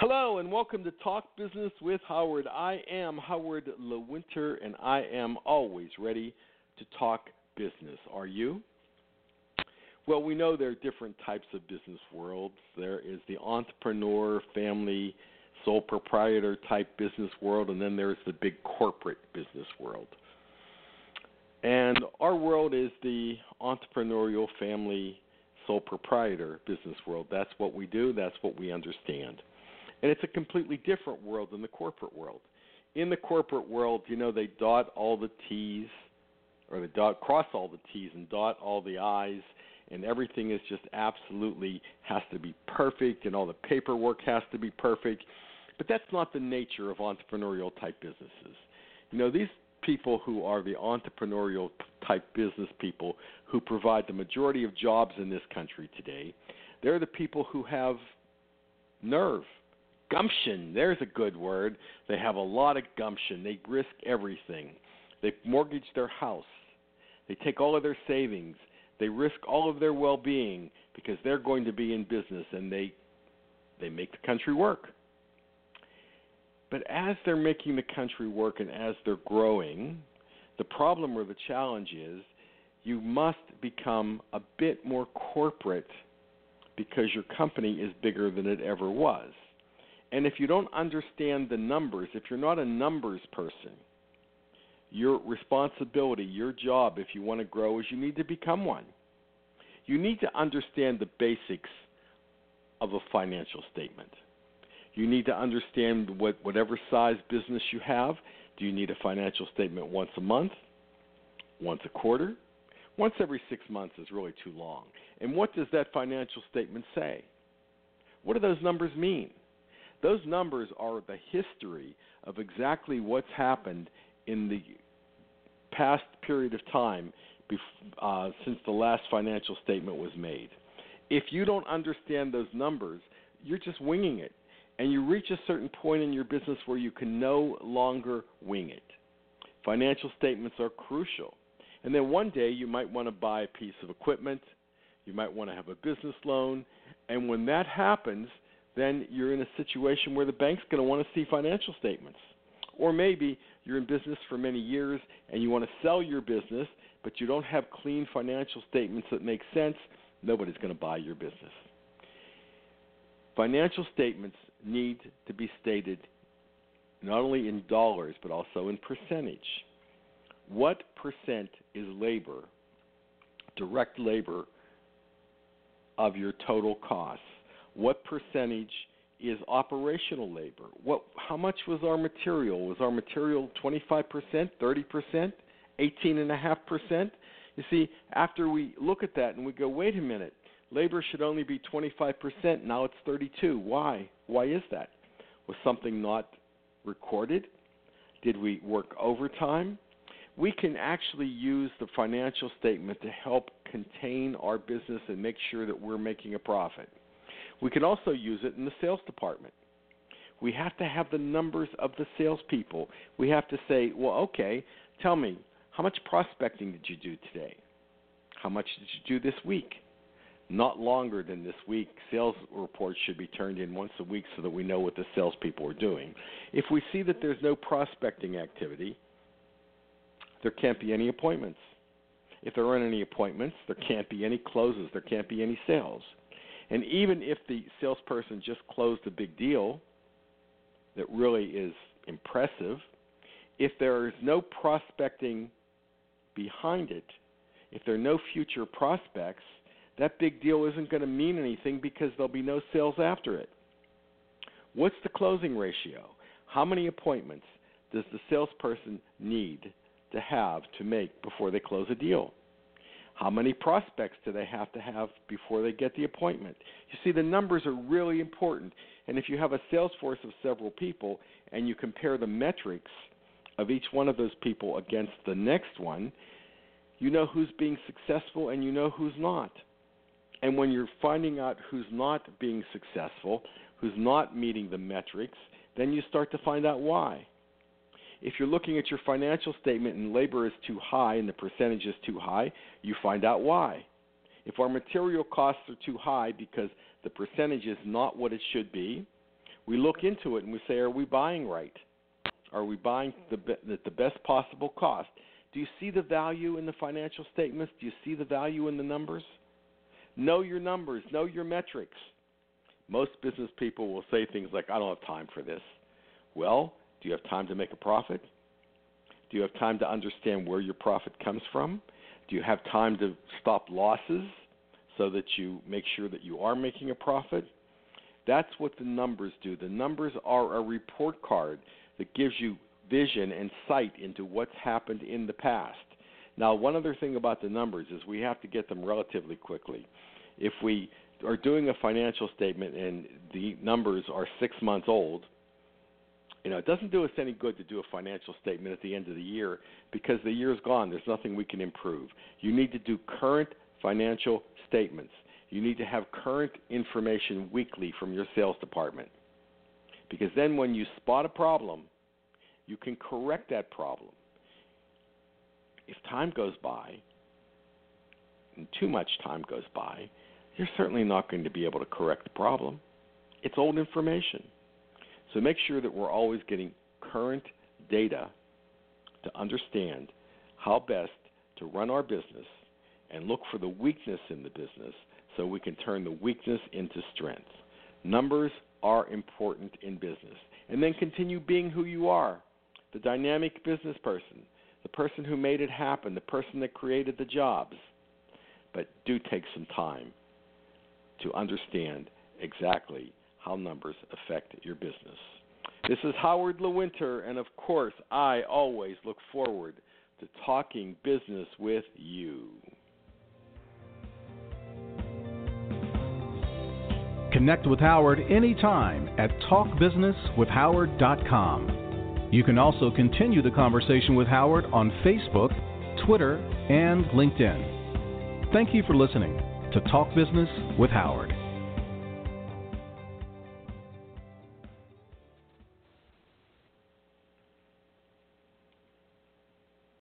Hello and welcome to Talk Business with Howard. I am Howard Lewinter and I am always ready to talk business. Are you? Well, we know there are different types of business worlds. There is the entrepreneur, family, sole proprietor type business world, and then there's the big corporate business world. And our world is the entrepreneurial, family, sole proprietor business world. That's what we do, that's what we understand. And it's a completely different world than the corporate world. In the corporate world, you know, they dot all the T's or they dot cross all the T's and dot all the I's and everything is just absolutely has to be perfect and all the paperwork has to be perfect. But that's not the nature of entrepreneurial type businesses. You know, these people who are the entrepreneurial type business people who provide the majority of jobs in this country today, they're the people who have nerve, gumption. There's a good word. They have a lot of gumption. They risk everything. They mortgage their house. They take all of their savings. They risk all of their well-being because they're going to be in business and they they make the country work. But as they're making the country work and as they're growing, the problem or the challenge is you must become a bit more corporate because your company is bigger than it ever was. And if you don't understand the numbers, if you're not a numbers person, your responsibility, your job, if you want to grow, is you need to become one. You need to understand the basics of a financial statement. You need to understand what whatever size business you have. Do you need a financial statement once a month, once a quarter? Once every six months is really too long. And what does that financial statement say? What do those numbers mean? Those numbers are the history of exactly what's happened in the past period of time uh, since the last financial statement was made. If you don't understand those numbers, you're just winging it. And you reach a certain point in your business where you can no longer wing it. Financial statements are crucial. And then one day you might want to buy a piece of equipment, you might want to have a business loan, and when that happens, then you're in a situation where the bank's going to want to see financial statements. Or maybe you're in business for many years and you want to sell your business, but you don't have clean financial statements that make sense, nobody's going to buy your business. Financial statements need to be stated not only in dollars but also in percentage. What percent is labor, direct labor, of your total costs? What percentage is operational labor. What how much was our material? Was our material 25%, 30%, 18.5%? You see, after we look at that and we go, "Wait a minute. Labor should only be 25%, now it's 32. Why? Why is that? Was something not recorded? Did we work overtime? We can actually use the financial statement to help contain our business and make sure that we're making a profit. We can also use it in the sales department. We have to have the numbers of the salespeople. We have to say, well, okay, tell me, how much prospecting did you do today? How much did you do this week? Not longer than this week. Sales reports should be turned in once a week so that we know what the salespeople are doing. If we see that there's no prospecting activity, there can't be any appointments. If there aren't any appointments, there can't be any closes, there can't be any sales. And even if the salesperson just closed a big deal that really is impressive, if there is no prospecting behind it, if there are no future prospects, that big deal isn't going to mean anything because there'll be no sales after it. What's the closing ratio? How many appointments does the salesperson need to have to make before they close a deal? How many prospects do they have to have before they get the appointment? You see, the numbers are really important. And if you have a sales force of several people and you compare the metrics of each one of those people against the next one, you know who's being successful and you know who's not. And when you're finding out who's not being successful, who's not meeting the metrics, then you start to find out why. If you're looking at your financial statement and labor is too high and the percentage is too high, you find out why. If our material costs are too high because the percentage is not what it should be, we look into it and we say, are we buying right? Are we buying the, at the best possible cost? Do you see the value in the financial statements? Do you see the value in the numbers? Know your numbers, know your metrics. Most business people will say things like, I don't have time for this. Well, do you have time to make a profit? Do you have time to understand where your profit comes from? Do you have time to stop losses so that you make sure that you are making a profit? That's what the numbers do. The numbers are a report card that gives you vision and sight into what's happened in the past. Now, one other thing about the numbers is we have to get them relatively quickly. If we are doing a financial statement and the numbers are six months old, you know, it doesn't do us any good to do a financial statement at the end of the year because the year's gone. There's nothing we can improve. You need to do current financial statements. You need to have current information weekly from your sales department. Because then when you spot a problem, you can correct that problem. If time goes by, and too much time goes by, you're certainly not going to be able to correct the problem. It's old information. So make sure that we're always getting current data to understand how best to run our business and look for the weakness in the business so we can turn the weakness into strength. Numbers are important in business. And then continue being who you are the dynamic business person, the person who made it happen, the person that created the jobs. But do take some time to understand exactly how numbers affect your business. This is Howard Lewinter, and of course, I always look forward to talking business with you. Connect with Howard anytime at talkbusinesswithhoward.com. You can also continue the conversation with Howard on Facebook, Twitter, and LinkedIn. Thank you for listening to Talk Business with Howard.